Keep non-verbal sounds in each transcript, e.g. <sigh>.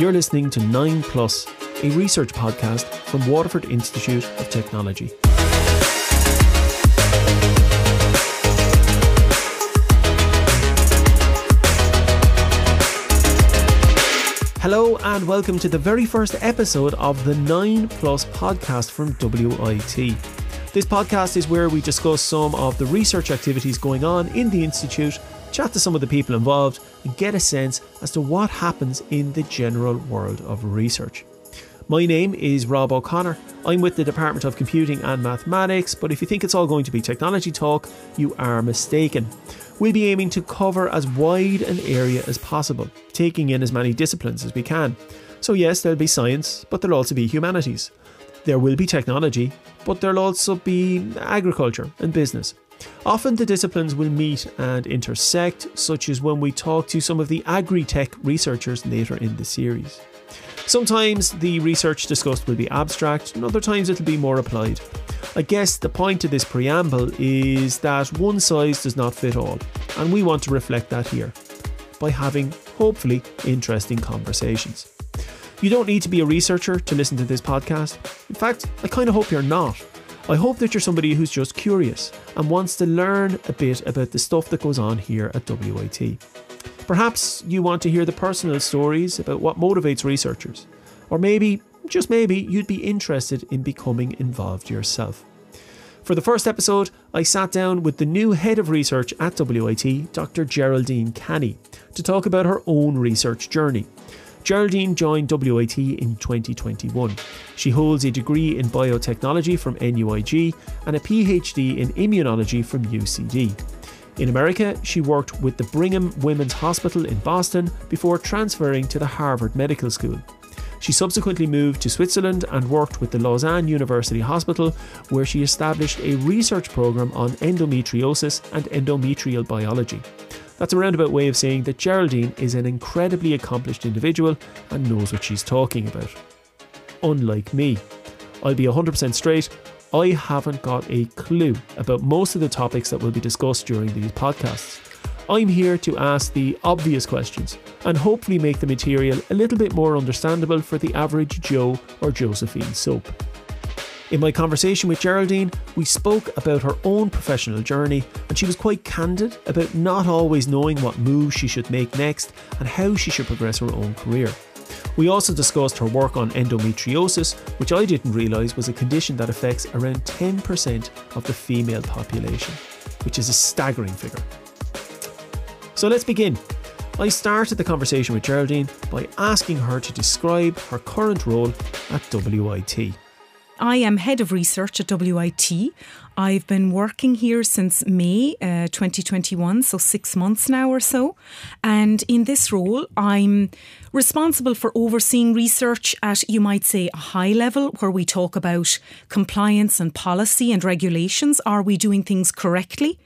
You're listening to 9 Plus, a research podcast from Waterford Institute of Technology. Hello and welcome to the very first episode of the 9 Plus podcast from WIT. This podcast is where we discuss some of the research activities going on in the Institute, chat to some of the people involved, and get a sense as to what happens in the general world of research. My name is Rob O'Connor. I'm with the Department of Computing and Mathematics, but if you think it's all going to be technology talk, you are mistaken. We'll be aiming to cover as wide an area as possible, taking in as many disciplines as we can. So, yes, there'll be science, but there'll also be humanities. There will be technology, but there'll also be agriculture and business. Often the disciplines will meet and intersect, such as when we talk to some of the agri tech researchers later in the series. Sometimes the research discussed will be abstract, and other times it'll be more applied. I guess the point of this preamble is that one size does not fit all, and we want to reflect that here by having, hopefully, interesting conversations. You don't need to be a researcher to listen to this podcast. In fact, I kind of hope you're not. I hope that you're somebody who's just curious and wants to learn a bit about the stuff that goes on here at WIT. Perhaps you want to hear the personal stories about what motivates researchers, or maybe, just maybe, you'd be interested in becoming involved yourself. For the first episode, I sat down with the new head of research at WIT, Dr. Geraldine Canny, to talk about her own research journey. Geraldine joined WIT in 2021. She holds a degree in biotechnology from NUIG and a PhD in immunology from UCD. In America, she worked with the Brigham Women's Hospital in Boston before transferring to the Harvard Medical School. She subsequently moved to Switzerland and worked with the Lausanne University Hospital, where she established a research program on endometriosis and endometrial biology. That's a roundabout way of saying that Geraldine is an incredibly accomplished individual and knows what she's talking about. Unlike me. I'll be 100% straight, I haven't got a clue about most of the topics that will be discussed during these podcasts. I'm here to ask the obvious questions and hopefully make the material a little bit more understandable for the average Joe or Josephine Soap. In my conversation with Geraldine, we spoke about her own professional journey, and she was quite candid about not always knowing what moves she should make next and how she should progress her own career. We also discussed her work on endometriosis, which I didn't realise was a condition that affects around 10% of the female population, which is a staggering figure. So let's begin. I started the conversation with Geraldine by asking her to describe her current role at WIT. I am head of research at WIT. I've been working here since May uh, 2021, so six months now or so. And in this role, I'm responsible for overseeing research at, you might say, a high level where we talk about compliance and policy and regulations. Are we doing things correctly?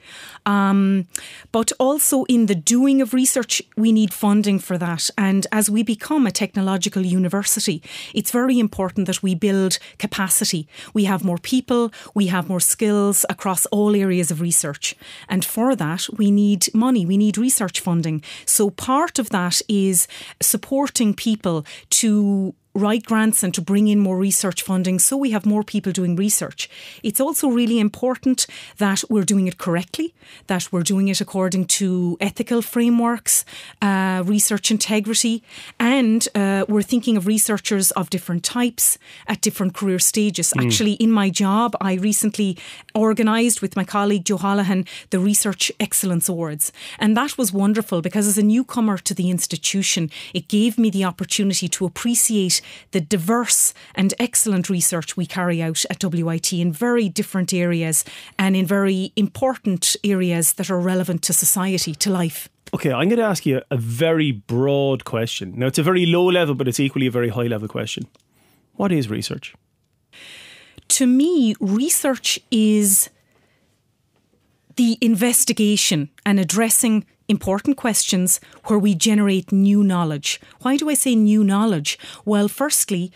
Um, but also in the doing of research, we need funding for that. And as we become a technological university, it's very important that we build capacity. We have more people, we have more skills across all areas of research. And for that, we need money, we need research funding. So part of that is supporting people to write grants and to bring in more research funding so we have more people doing research. It's also really important that we're doing it correctly, that we're doing it according to ethical frameworks, uh, research integrity, and uh, we're thinking of researchers of different types at different career stages. Mm. Actually, in my job, I recently organised with my colleague Joe Holohan the Research Excellence Awards. And that was wonderful because as a newcomer to the institution, it gave me the opportunity to appreciate the diverse and excellent research we carry out at WIT in very different areas and in very important areas that are relevant to society, to life. Okay, I'm going to ask you a very broad question. Now, it's a very low level, but it's equally a very high level question. What is research? To me, research is the investigation and addressing important questions where we generate new knowledge. Why do I say new knowledge? Well, firstly,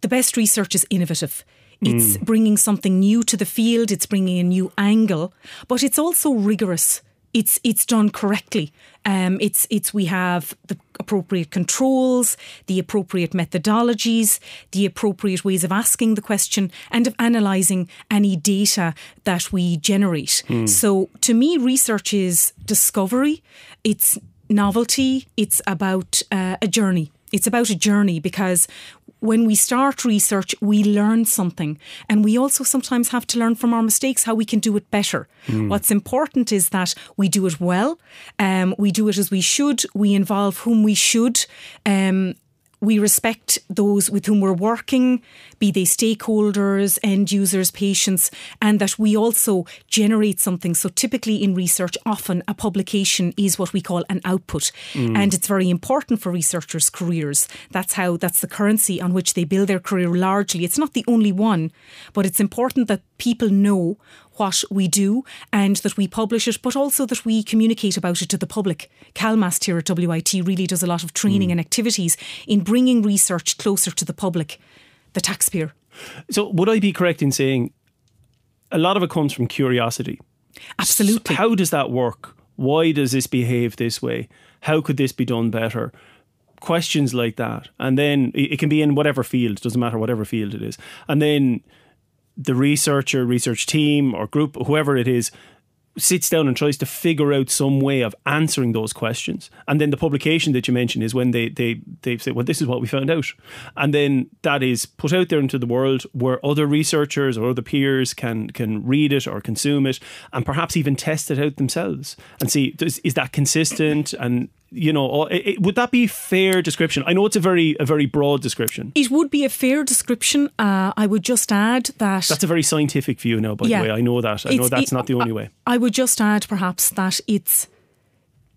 the best research is innovative. It's mm. bringing something new to the field, it's bringing a new angle, but it's also rigorous it's it's done correctly. Um, it's it's we have the appropriate controls, the appropriate methodologies, the appropriate ways of asking the question, and of analysing any data that we generate. So to me, research is discovery. It's novelty. It's about uh, a journey. It's about a journey because when we start research, we learn something. And we also sometimes have to learn from our mistakes how we can do it better. What's important is that we do it well, um, we do it as we should, we involve whom we should. Um, we respect those with whom we're working, be they stakeholders, end users, patients, and that we also generate something. So, typically in research, often a publication is what we call an output. Mm. And it's very important for researchers' careers. That's how, that's the currency on which they build their career largely. It's not the only one, but it's important that people know what we do and that we publish it, but also that we communicate about it to the public. CalMast here at WIT really does a lot of training mm. and activities in bringing research closer to the public, the taxpayer. So, would I be correct in saying a lot of it comes from curiosity? Absolutely. How does that work? Why does this behave this way? How could this be done better? Questions like that. And then it it can be in whatever field, doesn't matter whatever field it is. And then the researcher, research team, or group, whoever it is, sits down and tries to figure out some way of answering those questions. And then the publication that you mentioned is when they they they say, well, this is what we found out. And then that is put out there into the world where other researchers or other peers can can read it or consume it and perhaps even test it out themselves and see is that consistent and you know, it, it- would that be fair description? I know it's a very a very broad description. It would be a fair description. Uh, I would just add that That's a very scientific view now, by Yeah. the way. I know that. I know that's it- not the only way. I would just add perhaps that it's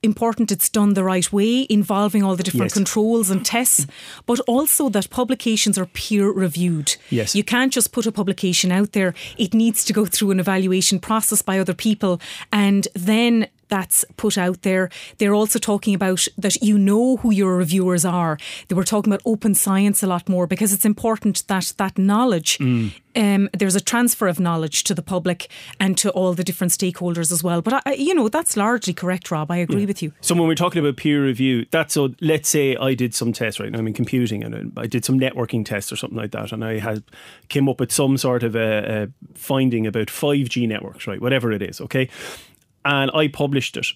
important it's done the right way, involving all the different Yes. controls and tests, but also that publications are peer reviewed. Yes. You can't just put a publication out there, it needs to go through an evaluation process by other people and then that's put out there. They're also talking about that you know who your reviewers are. They were talking about open science a lot more because it's important that that knowledge, um, there's a transfer of knowledge to the public and to all the different stakeholders as well. But I, you know, that's largely correct, Rob. I agree with you. So when we're talking about peer review, that's so. Let's say I did some tests right now. I'm in computing, and I did some networking tests or something like that, and I had came up with some sort of a, a finding about 5G networks, right? Whatever it is, okay. And I published it,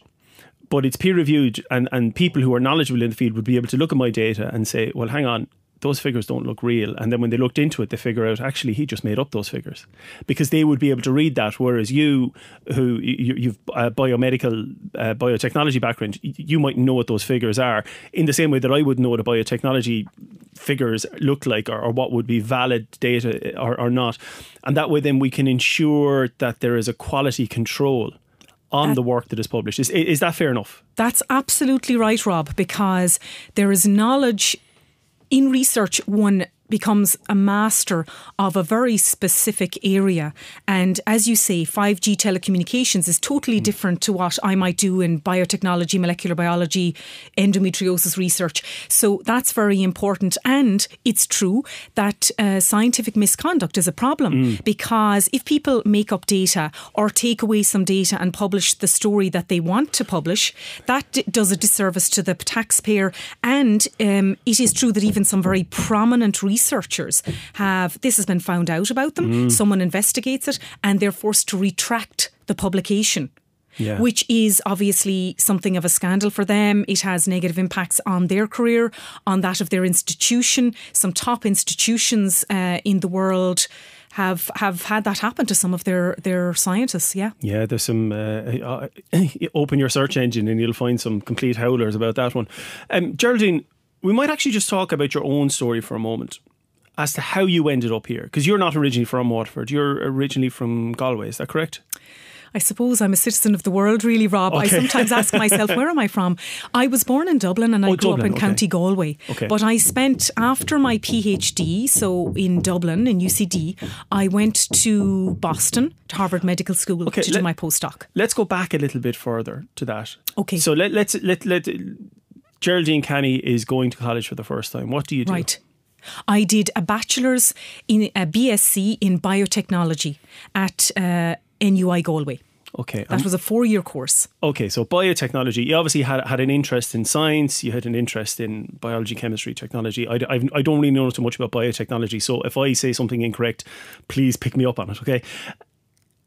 but it's peer reviewed, and and people who are knowledgeable in the field would be able to look at my data and say, well, hang on. Those figures don't look real. And then when they looked into it, they figure out actually he just made up those figures because they would be able to read that. Whereas you, who you, you've a biomedical, uh, biotechnology background, you might know what those figures are in the same way that I would know what a biotechnology figures look like or, or what would be valid data or, or not. And that way, then we can ensure that there is a quality control on the work that is published. Is, is that fair enough? That's absolutely right, Rob, because there is knowledge in research, one becomes a master of a very specific area. And as you say, 5G telecommunications is totally different to what I might do in biotechnology, molecular biology, endometriosis research. So that's very important. And it's true that uh, scientific misconduct is a problem because if people make up data or take away some data and publish the story that they want to publish, that d- does a disservice to the taxpayer. And um, it is true that even some very prominent researchers have this has been found out about them. Someone investigates it, and they're forced to retract the publication. Yeah. Which is obviously something of a scandal for them. It has negative impacts on their career, on that of their institution. Some top institutions uh, in the world have have had that happen to some of their their scientists. Yeah. Yeah, there's some. Uh, uh, <coughs> open your search engine and you'll find some complete howlers about that one. Um, Geraldine, we might actually just talk about your own story for a moment as to how you ended up here. Because you're not originally from Waterford, you're originally from Galway, is that correct? I suppose I'm a citizen of the world, really, Rob. I sometimes ask myself, where am I from? I was born in Dublin and I Oh, grew Dublin, up in okay. County Galway. Okay. But I spent, after my PhD, so in Dublin, in UCD, I went to Boston, to Harvard Medical School, Okay, to let- do my postdoc. Let's go back a little bit further to that. Okay. So let, let's let let Geraldine Canny is going to college for the first time. What do you do? Right. I did a bachelor's in a BSc in biotechnology at uh, NUI Galway. Okay. That was a four year course. Okay, so biotechnology. You obviously had had an interest in science. You had an interest in biology, chemistry, technology. I, I, I don't really know too much about biotechnology, so if I say something incorrect, please pick me up on it. Okay.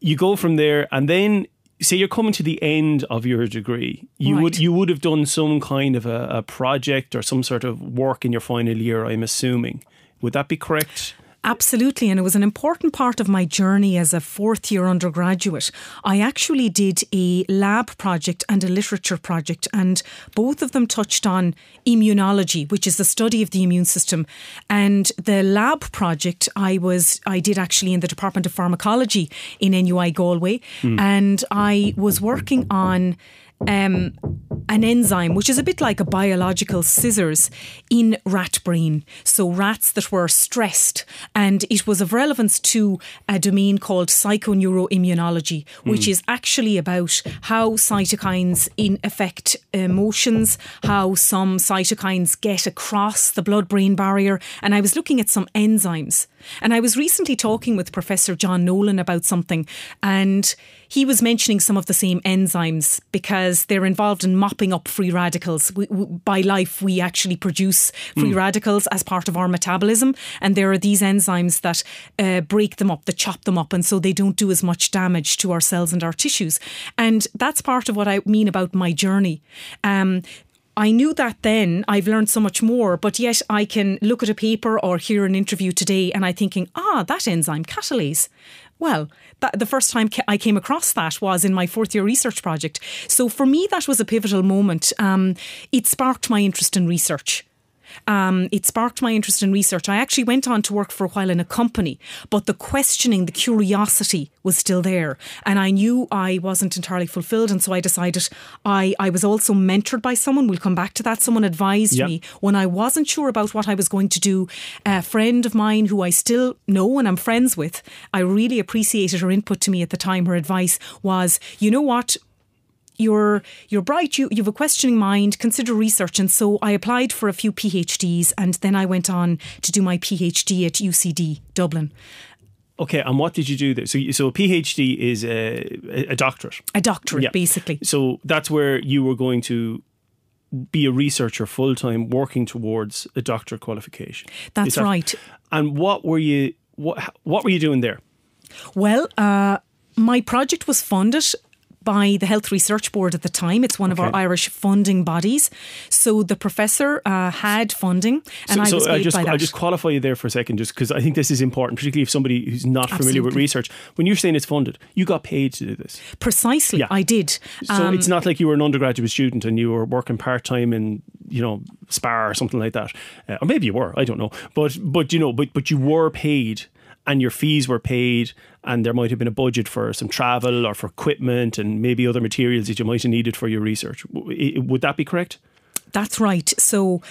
You go from there, and then say you're coming to the end of your degree. You Right. would you would have done some kind of a, a project or some sort of work in your final year. I'm assuming. Would that be correct? Absolutely, and it was an important part of my journey as a fourth year undergraduate. I actually did a lab project and a literature project, and both of them touched on immunology, which is the study of the immune system. And the lab project I was I did actually in the Department of Pharmacology in NUI Galway, hmm. and I was working on um, an enzyme, which is a bit like a biological scissors in rat brain. So, rats that were stressed. And it was of relevance to a domain called psychoneuroimmunology, which is actually about how cytokines in affect emotions, how some cytokines get across the blood brain barrier. And I was looking at some enzymes. And I was recently talking with Professor John Nolan about something, and he was mentioning some of the same enzymes because they're involved in mopping up free radicals. We, we, by life, we actually produce free radicals as part of our metabolism, and there are these enzymes that uh, break them up, that chop them up, and so they don't do as much damage to our cells and our tissues. And that's part of what I mean about my journey. Um, I knew that then. I've learned so much more, but yet I can look at a paper or hear an interview today and I'm thinking, ah, that enzyme, catalase. Well, that, the first time I came across that was in my fourth year research project. So for me, that was a pivotal moment. Um, it sparked my interest in research. Um, it sparked my interest in research. I actually went on to work for a while in a company, but the questioning, the curiosity was still there. And I knew I wasn't entirely fulfilled. And so I decided I, I was also mentored by someone. We'll come back to that. Someone advised Yeah. me when I wasn't sure about what I was going to do. A friend of mine who I still know and I'm friends with, I really appreciated her input to me at the time. Her advice was, you know what? You're you're bright you you've a questioning mind consider research and so I applied for a few PhDs and then I went on to do my PhD at UCD Dublin Okay, and what did you do there? So, so a PhD is a, a doctorate. a doctorate Yeah. basically So that's where you were going to be a researcher full time, working towards a doctor qualification. That's that- right. And what were you? What what were you doing there? well uh, my project was funded by the Health Research Board at the time. It's one of our Irish funding bodies. So the professor uh, had funding, and I so was I paid just by that. I just qualify you there for a second, just because I think this is important, particularly if somebody who's not familiar with research. When you're saying it's funded, you got paid to do this. Precisely, Yeah. I did. So Um, it's not like you were an undergraduate student and you were working part time in you know Spar or something like that, uh, or maybe you were. I don't know, but but you know, but but you were paid. And your fees were paid, and there might have been a budget for some travel or for equipment and maybe other materials that you might have needed for your research. Would that be correct? That's right. So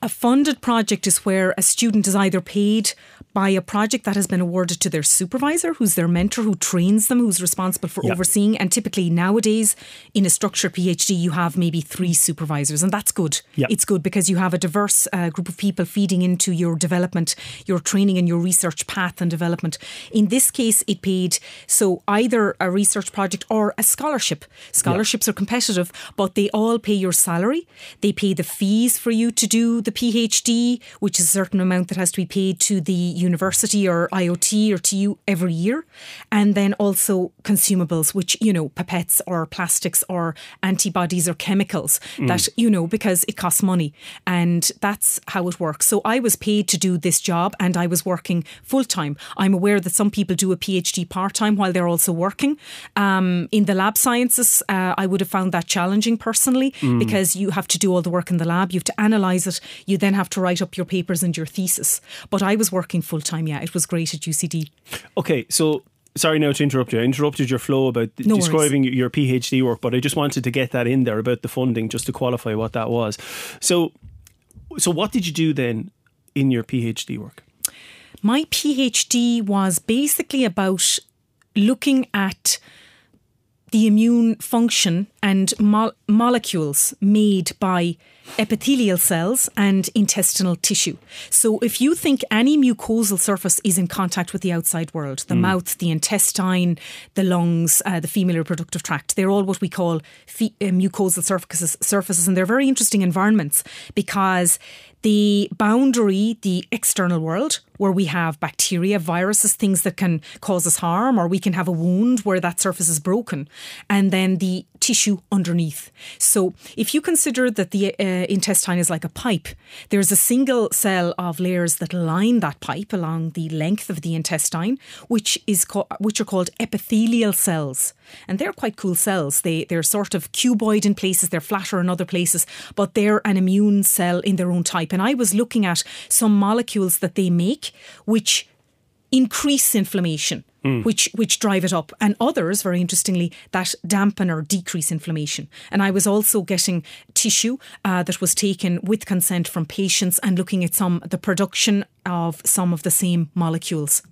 a funded project is where a student is either paid by a project that has been awarded to their supervisor, who's their mentor, who trains them, who's responsible for Yeah. overseeing. And typically nowadays, in a structured PhD, you have maybe three supervisors, and that's good. Yeah. It's good because you have a diverse uh, group of people feeding into your development, your training, and your research path and development. In this case, it paid so either a research project or a scholarship. Scholarships are competitive, but they all pay your salary. They pay the fees for you to do the PhD, which is a certain amount that has to be paid to the university or IOT or to you every year. And then also consumables, which, you know, pipettes or plastics or antibodies or chemicals that, you know, because it costs money. And that's how it works. So I was paid to do this job and I was working full time. I'm aware that some people do a PhD part time while they're also working. Um, in the lab sciences, uh, I would have found that challenging personally because you have to do all the work in the lab, you have to analyse it, you then have to write up your papers and your thesis. But I was working full time, yeah. It was great at UCD. Okay, so sorry now to interrupt you. I interrupted your flow about No worries. describing your PhD work, but I just wanted to get that in there about the funding just to qualify what that was. So, so what did you do then in your PhD work? My PhD was basically about looking at the immune function and mo- molecules made by epithelial cells and intestinal tissue. So if you think any mucosal surface is in contact with the outside world, the mouth, the intestine, the lungs, uh, the female reproductive tract, they're all what we call fe- uh, mucosal surfaces, surfaces, and they're very interesting environments because the boundary, the external world, where we have bacteria, viruses, things that can cause us harm, or we can have a wound where that surface is broken, and then the tissue underneath. So, if you consider that the uh, intestine is like a pipe, there's a single cell of layers that line that pipe along the length of the intestine, which is co- which are called epithelial cells, and they're quite cool cells. They they're sort of cuboid in places, they're flatter in other places, but they're an immune cell in their own type. And I was looking at some molecules that they make, which increase inflammation. Which which drive it up, and others, very interestingly, that dampen or decrease inflammation. And I was also getting tissue uh, that was taken with consent from patients, and looking at some the production of some of the same molecules.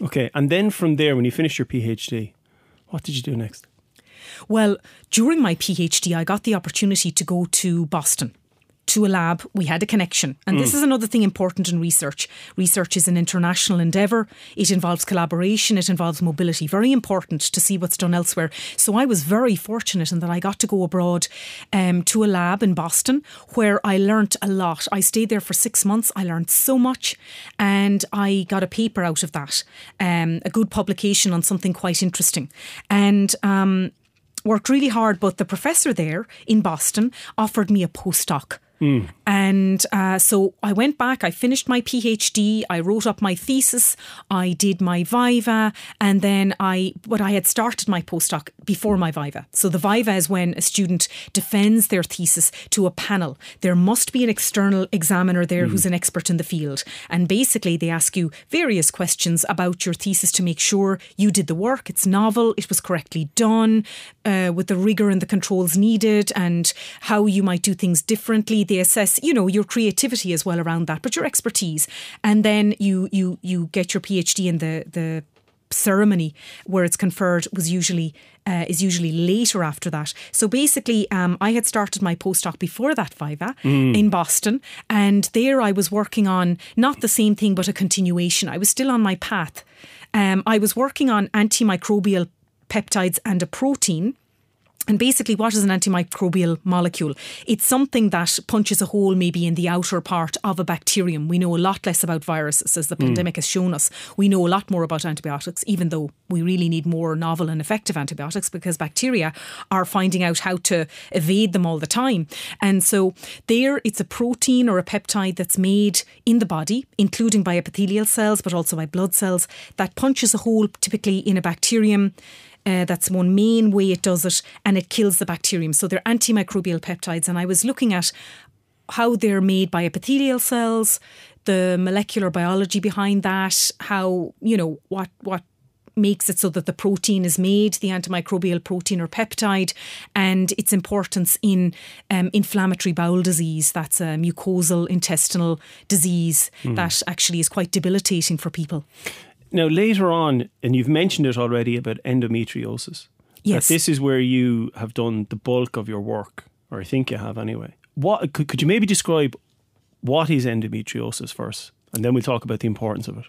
Okay, and then from there, when you finished your PhD, what did you do next? Well, during my PhD, I got the opportunity to go to Boston. To a lab, we had a connection. And this is another thing important in research. Research is an international endeavour. It involves collaboration, it involves mobility. Very important to see what's done elsewhere. So I was very fortunate in that I got to go abroad um, to a lab in Boston where I learnt a lot. I stayed there for six months. I learned so much and I got a paper out of that, um, a good publication on something quite interesting. And um, worked really hard, but the professor there in Boston offered me a postdoc. And uh, so I went back, I finished my PhD, I wrote up my thesis, I did my Viva, and then I, but I had started my postdoc before my Viva. So the Viva is when a student defends their thesis to a panel. There must be an external examiner there who's an expert in the field. And basically, they ask you various questions about your thesis to make sure you did the work, it's novel, it was correctly done, uh, with the rigour and the controls needed, and how you might do things differently. They assess, you know, your creativity as well around that, but your expertise. And then you you you get your PhD in the the ceremony where it's conferred was usually uh, is usually later after that. So basically, um, I had started my postdoc before that Viva in Boston, and there I was working on not the same thing but a continuation. I was still on my path. Um, I was working on antimicrobial peptides and a protein. And basically, what is an antimicrobial molecule? It's something that punches a hole maybe in the outer part of a bacterium. We know a lot less about viruses, as the hmm. pandemic has shown us. We know a lot more about antibiotics, even though we really need more novel and effective antibiotics because bacteria are finding out how to evade them all the time. And so, there it's a protein or a peptide that's made in the body, including by epithelial cells, but also by blood cells, that punches a hole typically in a bacterium. Uh, that's one main way it does it, and it kills the bacterium. So they're antimicrobial peptides. And I was looking at how they're made by epithelial cells, the molecular biology behind that, how you know what what makes it so that the protein is made, the antimicrobial protein or peptide, and its importance in um, inflammatory bowel disease. That's a mucosal intestinal disease that actually is quite debilitating for people. Now, later on, and you've mentioned it already about endometriosis. Yes. This is where you have done the bulk of your work, or I think you have anyway. What could, could you maybe describe what is endometriosis first, and then we'll talk about the importance of it.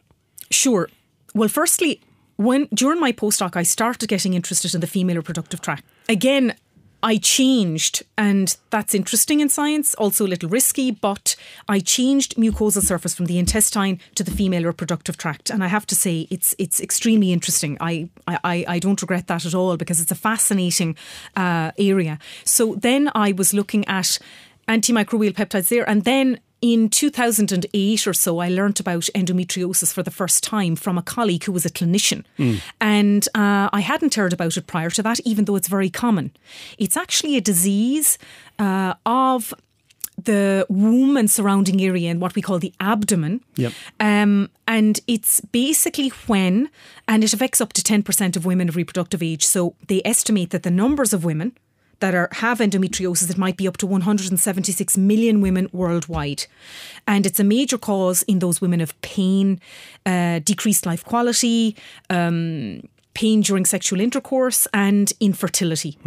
Sure. Well, firstly, when during my postdoc, I started getting interested in the female reproductive tract. Again, I changed, and that's interesting in science, also a little risky, but I changed mucosal surface from the intestine to the female reproductive tract. And I have to say, it's it's extremely interesting. I, I, I don't regret that at all because it's a fascinating uh, area. So then I was looking at antimicrobial peptides there, and then in 2008 or so, I learnt about endometriosis for the first time from a colleague who was a clinician. And uh, I hadn't heard about it prior to that, even though it's very common. It's actually a disease uh, of the womb and surrounding area and what we call the abdomen. Yep. Um, and it's basically when, and it affects up to 10% of women of reproductive age. So they estimate that the numbers of women that are have endometriosis, it might be up to 176 million women worldwide. And it's a major cause in those women of pain, uh, decreased life quality, um, pain during sexual intercourse, and infertility.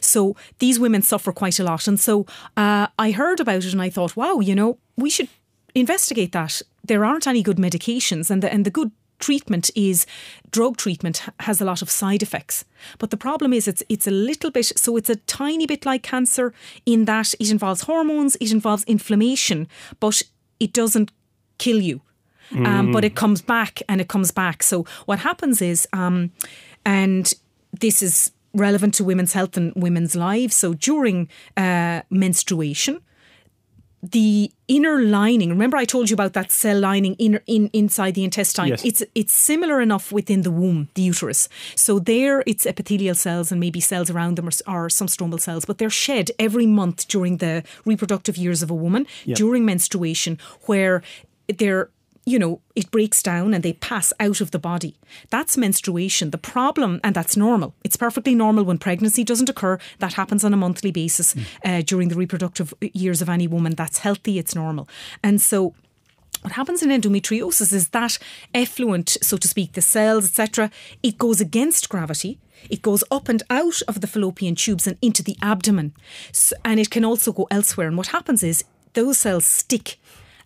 So these women suffer quite a lot. And so uh, I heard about it and I thought, wow, you know, we should investigate that. There aren't any good medications, and the, and the good treatment is drug treatment has a lot of side effects. But the problem is it's it's a little bit so it's a tiny bit like cancer in that it involves hormones, it involves inflammation, but it doesn't kill you. Mm. Um, but it comes back and it comes back. So what happens is, um, and this is relevant to women's health and women's lives. So during uh, menstruation, the inner lining remember i told you about that cell lining in, in inside the intestine yes. it's it's similar enough within the womb the uterus so there it's epithelial cells and maybe cells around them are, some stromal cells but they're shed every month during the reproductive years of a woman yep. during menstruation where they're you know, it breaks down and they pass out of the body. That's menstruation. The problem, and that's normal. It's perfectly normal when pregnancy doesn't occur. That happens on a monthly basis mm. uh, during the reproductive years of any woman. That's healthy, it's normal. And so, what happens in endometriosis is that effluent, so to speak, the cells, etc., it goes against gravity. It goes up and out of the fallopian tubes and into the abdomen. So, and it can also go elsewhere. And what happens is those cells stick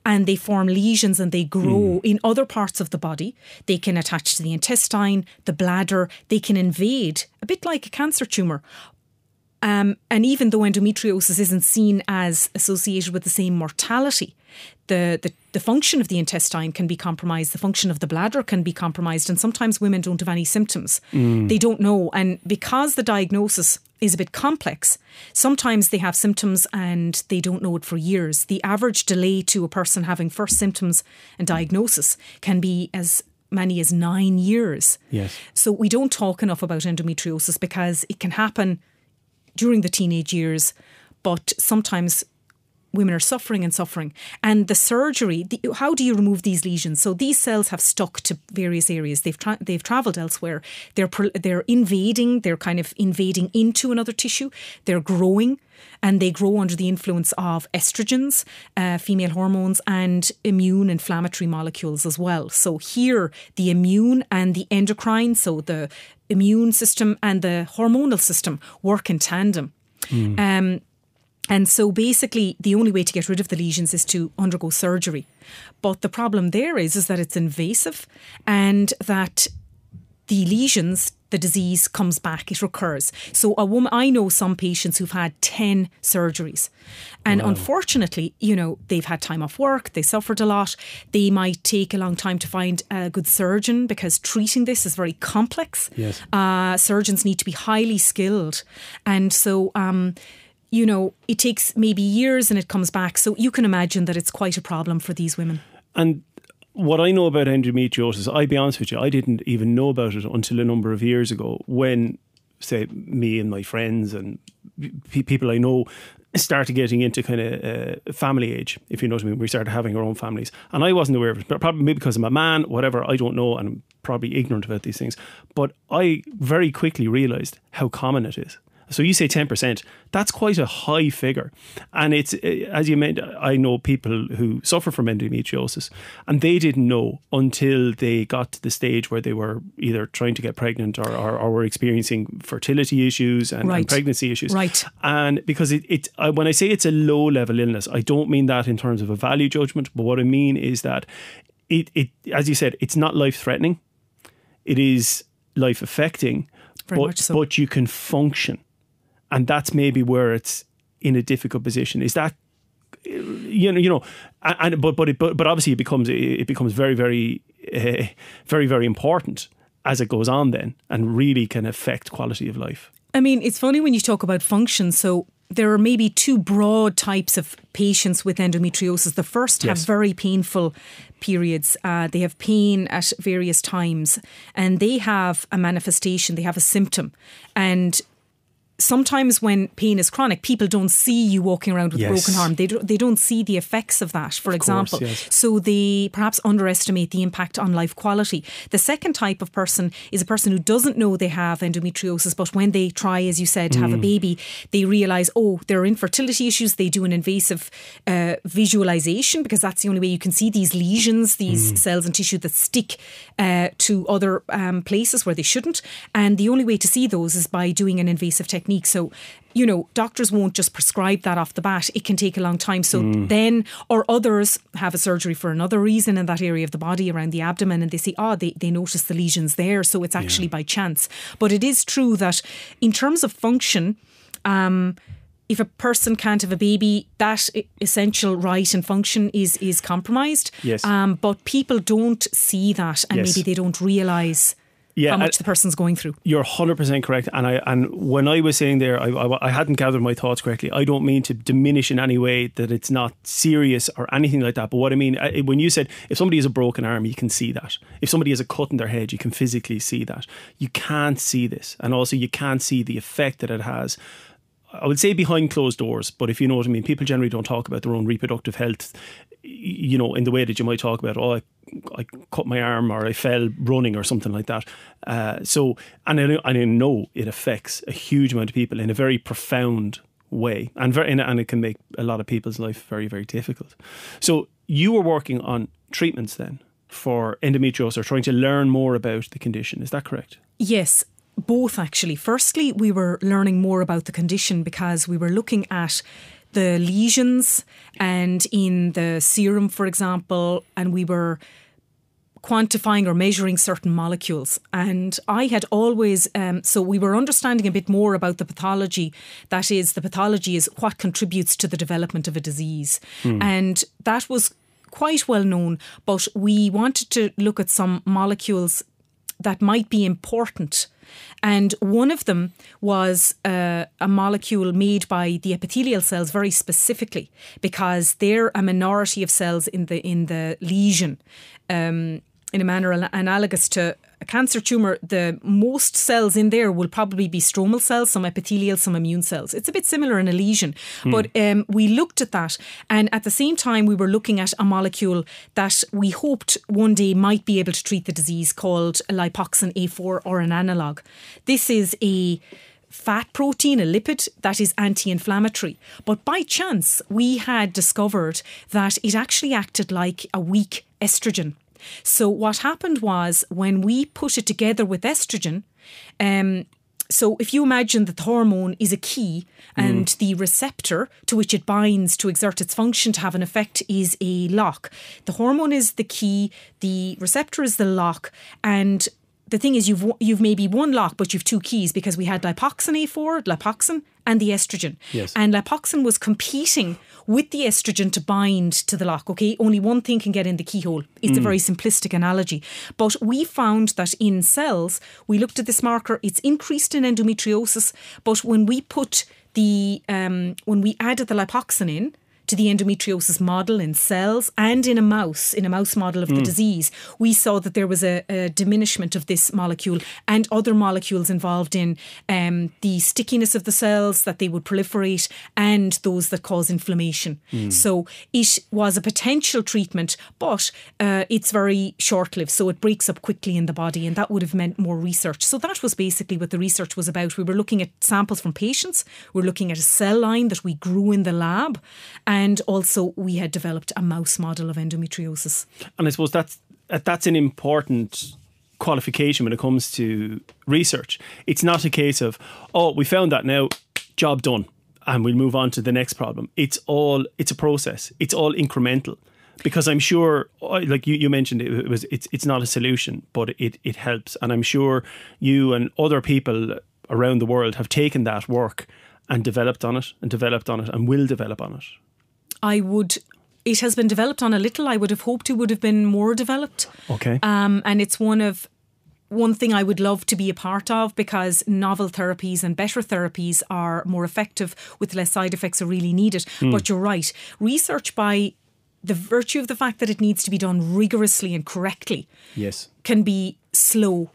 and they form lesions and they grow mm. in other parts of the body. They can attach to the intestine, the bladder, they can invade, a bit like a cancer tumour. Um, and even though endometriosis isn't seen as associated with the same mortality, the, the, the function of the intestine can be compromised, the function of the bladder can be compromised, and sometimes women don't have any symptoms. Mm. They don't know. And because the diagnosis is a bit complex, sometimes they have symptoms and they don't know it for years. The average delay to a person having first symptoms and diagnosis can be as many as nine years. Yes. So we don't talk enough about endometriosis because it can happen during the teenage years, but sometimes women are suffering and suffering. And the surgery, the, how do you remove these lesions? So these cells have stuck to various areas. They've tra- they've travelled elsewhere. They're they're invading. They're kind of invading into another tissue. They're growing. And they grow under the influence of estrogens, uh, female hormones, and immune inflammatory molecules as well. So, here, the immune and the endocrine, so the immune system and the hormonal system, work in tandem. Mm. Um, and so basically, the only way to get rid of the lesions is to undergo surgery. But the problem there is, is that it's invasive and that the lesions, the disease comes back, it recurs. So a woman, I know some patients who've had 10 surgeries. And wow. unfortunately, you know, they've had time off work, they suffered a lot. They might take a long time to find a good surgeon because treating this is very complex. Yes. Uh, surgeons need to be highly skilled. And so, um, you know, it takes maybe years and it comes back. So you can imagine that it's quite a problem for these women. And what I know about endometriosis, I'll be honest with you, I didn't even know about it until a number of years ago when, say, me and my friends and people I know started getting into kind of uh, family age, if you know what I mean. We started having our own families. And I wasn't aware of it, but probably because I'm a man, whatever, I don't know, and I'm probably ignorant about these things. But I very quickly realised how common it is. So you say 10%, that's quite a high figure. And it's, eh, as you mentioned, I know people who suffer from endometriosis and they didn't know until they got to the stage where they were either trying to get pregnant or, or, or were experiencing fertility issues and, right. and, pregnancy issues. Right. And because it, it, when I say it's a low level illness, I don't mean that in terms of a value judgment, but what I mean is that it, it as you said, it's not life threatening. It is life affecting, but, so. but you can function and that's maybe where it's in a difficult position. Is that you know you know and but but it, but but obviously it becomes it becomes very very uh, very very important as it goes on then and really can affect quality of life. I mean, it's funny when you talk about function. So there are maybe two broad types of patients with endometriosis. The first yes. have very painful periods. Uh, they have pain at various times, and they have a manifestation. They have a symptom, and sometimes when pain is chronic, people don't see you walking around with yes. a broken arm. They, do, they don't see the effects of that, for of example. Course, yes. So they perhaps underestimate the impact on life quality. The second type of person is a person who doesn't know they have endometriosis, but when they try, as you said, to mm. have a mm. baby, they realise, oh, there are infertility issues. They do an invasive uh, visualisation because that's the only way you can see these lesions, these mm. cells and tissue that stick uh, to other um, places where they shouldn't. And the only way to see those is by doing an invasive technique technique. So, you know, doctors won't just prescribe that off the bat. It can take a long time. So Mm. then, or others have a surgery for another reason in that area of the body around the abdomen and they say, oh, they, they notice the lesions there. So it's actually by chance. But it is true that in terms of function, um, if a person can't have a baby, that essential right and function is is compromised. Yes. Um, but people don't see that, and Yes. maybe they don't realise Yeah, how much the person's going through. You're 100% correct. And I and when I was saying there, I, I, I hadn't gathered my thoughts correctly. I don't mean to diminish in any way that it's not serious or anything like that. But what I mean, I- when you said if somebody has a broken arm, you can see that. If somebody has a cut in their head, you can physically see that. You can't see this. And also, you can't see the effect that it has. I would say behind closed doors, but if you know what I mean, people generally don't talk about their own reproductive health, you know, in the way that you might talk about, oh, I, I cut my arm or I fell running or something like that. Uh, so, and I, and I know it affects a huge amount of people in a very profound way, and very, and it can make a lot of people's life very, very difficult. So, you were working on treatments then for endometriosis, or trying to learn more about the condition. Is that correct? Yes, both actually. Firstly, we were learning more about the condition because we were looking at the lesions and in the serum, for example, and we were quantifying or measuring certain molecules. And I had always, um, so we were understanding a bit more about the pathology. That is, the pathology is what contributes to the development of a disease. And that was quite well known, but we wanted to look at some molecules that might be important. And one of them was uh, a molecule made by the epithelial cells very specifically because they're a minority of cells in the in the lesion. Um, in a manner analogous to a cancer tumour, the most cells in there will probably be stromal cells, some epithelial, some immune cells. It's a bit similar in a lesion. But um, we looked at that, and at the same time, we were looking at a molecule that we hoped one day might be able to treat the disease called lipoxin A4 or an analogue. This is a fat protein, a lipid that is anti inflammatory. But by chance, we had discovered that it actually acted like a weak estrogen. So, what happened was when we put it together with estrogen, um, so if you imagine that the hormone is a key and the receptor to which it binds to exert its function to have an effect is a lock. The hormone is the key, the receptor is the lock, and the thing is you've you've maybe one lock but you've two keys because we had lipoxin A4, lipoxin and the estrogen. Yes. And lipoxin was competing with the estrogen to bind to the lock. Okay, only one thing can get in the keyhole. It's a very simplistic analogy. But we found that in cells, we looked at this marker, it's increased in endometriosis. But when we put the, um, when we added the lipoxin in, to the endometriosis model in cells and in a mouse, in a mouse model of the disease, we saw that there was a, a diminishment of this molecule and other molecules involved in um, the stickiness of the cells, that they would proliferate, and those that cause inflammation. So it was a potential treatment, but uh, it's very short lived. So it breaks up quickly in the body, and that would have meant more research. So that was basically what the research was about. We were looking at samples from patients, we we're looking at a cell line that we grew in the lab. And also, we had developed a mouse model of endometriosis. And I suppose that's uh, that's an important qualification when it comes to research. It's not a case of oh we found that now job done and we'll move on to the next problem. It's all it's a process. It's all incremental. Because I'm sure, like you, you mentioned, it was it's it's not a solution, but it it helps, and I'm sure you and other people around the world have taken that work and developed on it, and developed on it, and will develop on it. I would. It has been developed on a little. I would have hoped it would have been more developed. Okay. Um, and it's one of one thing I would love to be a part of because novel therapies and better therapies are more effective with less side effects are really needed. But you're right. Research by the virtue of the fact that it needs to be done rigorously and correctly yes. can be slow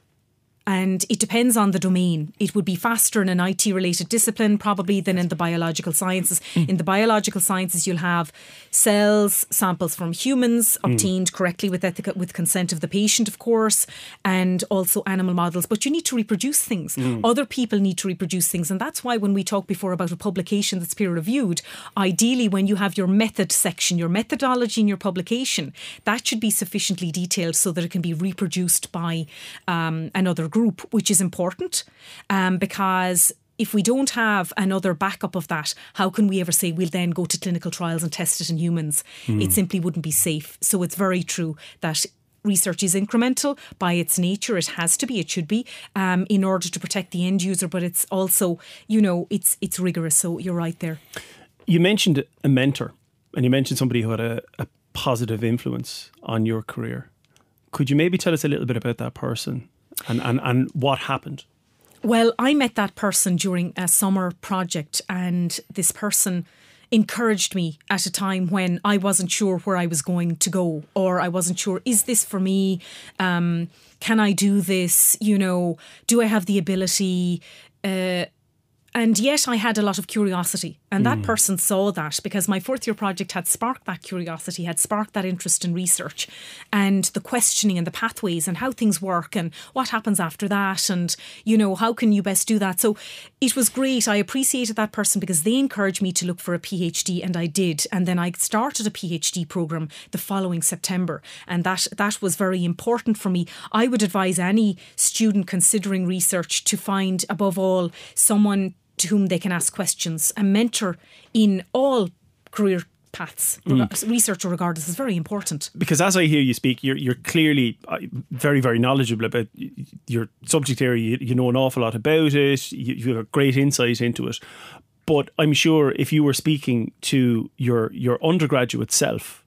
and it depends on the domain. It would be faster in an IT related discipline probably than in the biological sciences. Hmm. In the biological sciences, you'll have cells, samples from humans hmm. obtained correctly with ethical, with consent of the patient, of course, and also animal models. But you need to reproduce things. Hmm. Other people need to reproduce things, and that's why when we talked before about a publication that's peer reviewed, ideally when you have your method section, your methodology in your publication, that should be sufficiently detailed so that it can be reproduced by um, another group, which is important um, because if we don't have another backup of that, how can we ever say we'll then go to clinical trials and test it in humans? It simply wouldn't be safe. So it's very true that research is incremental by its nature. It has to be, it should be, um, in order to protect the end user. But it's also, you know, it's it's rigorous. So you're right there. You mentioned a mentor, and you mentioned somebody who had a, a positive influence on your career. Could you maybe tell us a little bit about that person and, and, and what happened? Well, I met that person during a summer project, and this person encouraged me at a time when I wasn't sure where I was going to go, or I wasn't sure, is this for me? Um, can I do this? You know, do I have the ability? Uh, and yet I had a lot of curiosity. And that hmm. person saw that because my fourth year project had sparked that curiosity, had sparked that interest in research and the questioning and the pathways and how things work and what happens after that. And, you know, how can you best do that? So it was great. I appreciated that person because they encouraged me to look for a PhD and I did. And then I started a PhD program the following September. And that, that was very important for me. I would advise any student considering research to find, above all, someone to whom they can ask questions. A mentor in all career paths, research or regardless, is very important. Because as I hear you speak, you're you're clearly uh, very very knowledgeable about your subject area. You, you know an awful lot about it. You, you have great insight into it. But I'm sure if you were speaking to your your undergraduate self,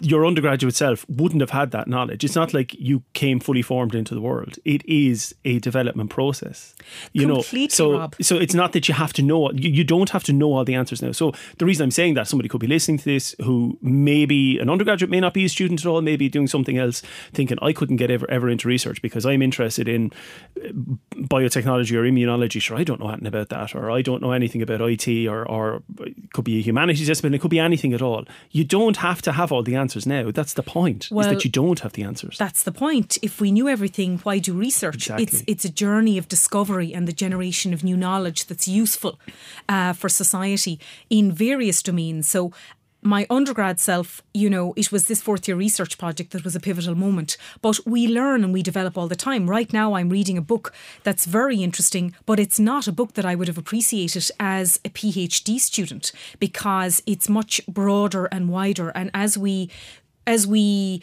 your undergraduate self wouldn't have had that knowledge. It's not like you came fully formed into the world. It is a development process. You Completely, know, so Rob. so it's not that you have to know. You, you don't have to know all the answers now. So the reason I'm saying that somebody could be listening to this who maybe an undergraduate may not be a student at all, maybe doing something else, thinking I couldn't get ever ever into research because I'm interested in uh, biotechnology or immunology. Sure, I don't know anything about that, or I don't know anything about IT, or or it could be a humanities discipline. It could be anything at all. You don't have to have all the answers now. That's the point. is Well, that you don't have the answers. That's the point. If we knew everything, why do research? It's it's a journey of discovery and the generation of new knowledge that's useful uh, for society in various domains. So. My undergrad self, you know, it was this fourth year research project that was a pivotal moment. But we learn and we develop all the time. Right now, I'm reading a book that's very interesting, but it's not a book that I would have appreciated as a PhD student because it's much broader and wider. And as we, as we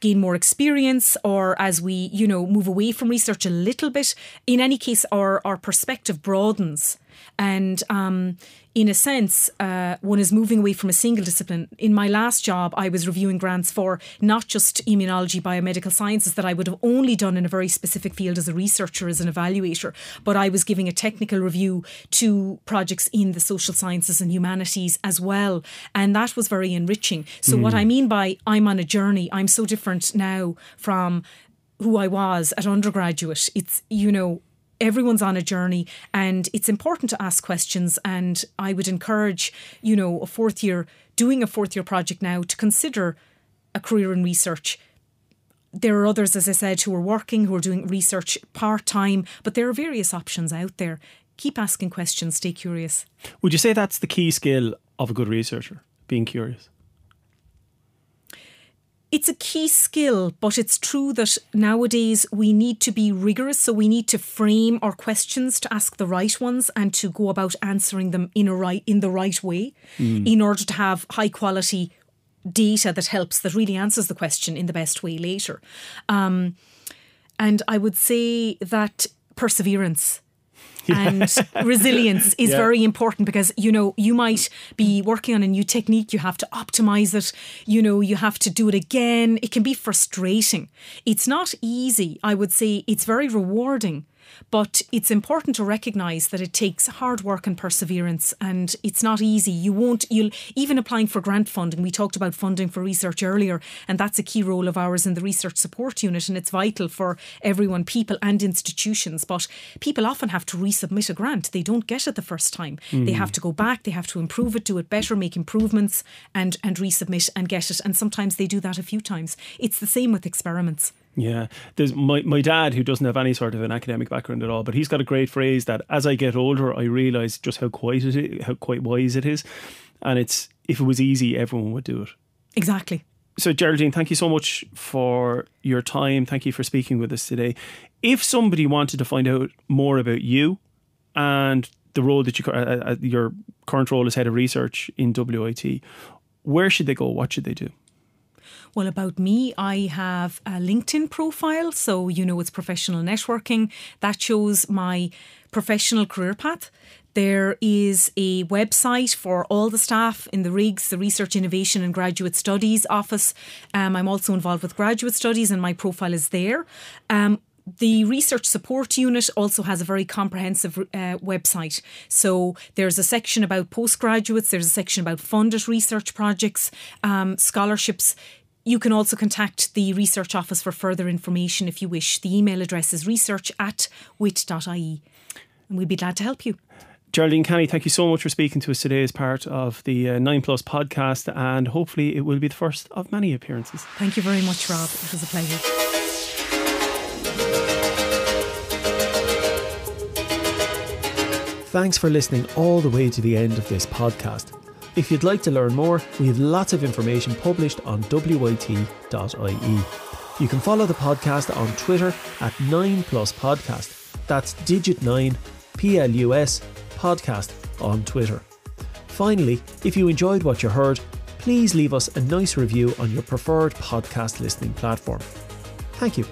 gain more experience or as we you know move away from research a little bit in any case our our perspective broadens and um, in a sense, uh, one is moving away from a single discipline. In my last job, I was reviewing grants for not just immunology, biomedical sciences that I would have only done in a very specific field as a researcher, as an evaluator, but I was giving a technical review to projects in the social sciences and humanities as well. And that was very enriching. So, what I mean by I'm on a journey, I'm so different now from who I was at undergraduate. It's, you know, everyone's on a journey and it's important to ask questions and i would encourage you know a fourth year doing a fourth year project now to consider a career in research there are others as i said who are working who are doing research part-time but there are various options out there keep asking questions stay curious Would you say that's the key skill of a good researcher? Being curious. It's a key skill, but it's true that nowadays we need to be rigorous. So we need to frame our questions to ask the right ones and to go about answering them in a right in the right way, in order to have high quality data that helps that really answers the question in the best way later. Um, and I would say that perseverance <laughs> and resilience is <laughs> Yeah. very important because you know you might be working on a new technique you have to optimize it you know you have to do it again. It can be frustrating. It's not easy. I would say it's very rewarding but it's important to recognize that it takes hard work and perseverance and it's not easy. You won't you'll even applying for grant funding we talked about funding for research earlier and that's a key role of ours in the research support unit and it's vital for everyone people and institutions. But people often have to resubmit a grant. They don't get it the first time. They mm. have to go back they have to improve it do it better make improvements and and resubmit and get it. And sometimes they do that a few times. It's the same with experiments Yeah, there's my my dad who doesn't have any sort of an academic background at all, but he's got a great phrase that as I get older, I realise just how quite it is, how quite wise it is, and it's if it was easy, everyone would do it. exactly So Geraldine, thank you so much for your time. Thank you for speaking with us today. If somebody wanted to find out more about you and the role that you uh, uh, your current role as head of research in WIT, where should they go? What should they do? Well, about me, I have a LinkedIn profile. So, you know, it's professional networking. That shows my professional career path. There is a website for all the staff in the RIGS, the Research Innovation and Graduate Studies Office. Um, I'm also involved with graduate studies, and my profile is there. Um, the research support unit also has a very comprehensive uh, website. So there's a section about postgraduates, there's a section about funded research projects, um, scholarships. You can also contact the research office for further information if you wish. The email address is research at wit.ie, and we'd be glad to help you. Geraldine Canny, thank you so much for speaking to us today as part of the uh, 9 Plus podcast, and hopefully it will be the first of many appearances. Thank you very much, Rob. It was a pleasure. Thanks for listening all the way to the end of this podcast. If you'd like to learn more, we have lots of information published on wit.ie. You can follow the podcast on Twitter at 9plus podcast. That's digit 9 PLUS podcast on Twitter. Finally, if you enjoyed what you heard, please leave us a nice review on your preferred podcast listening platform. Thank you.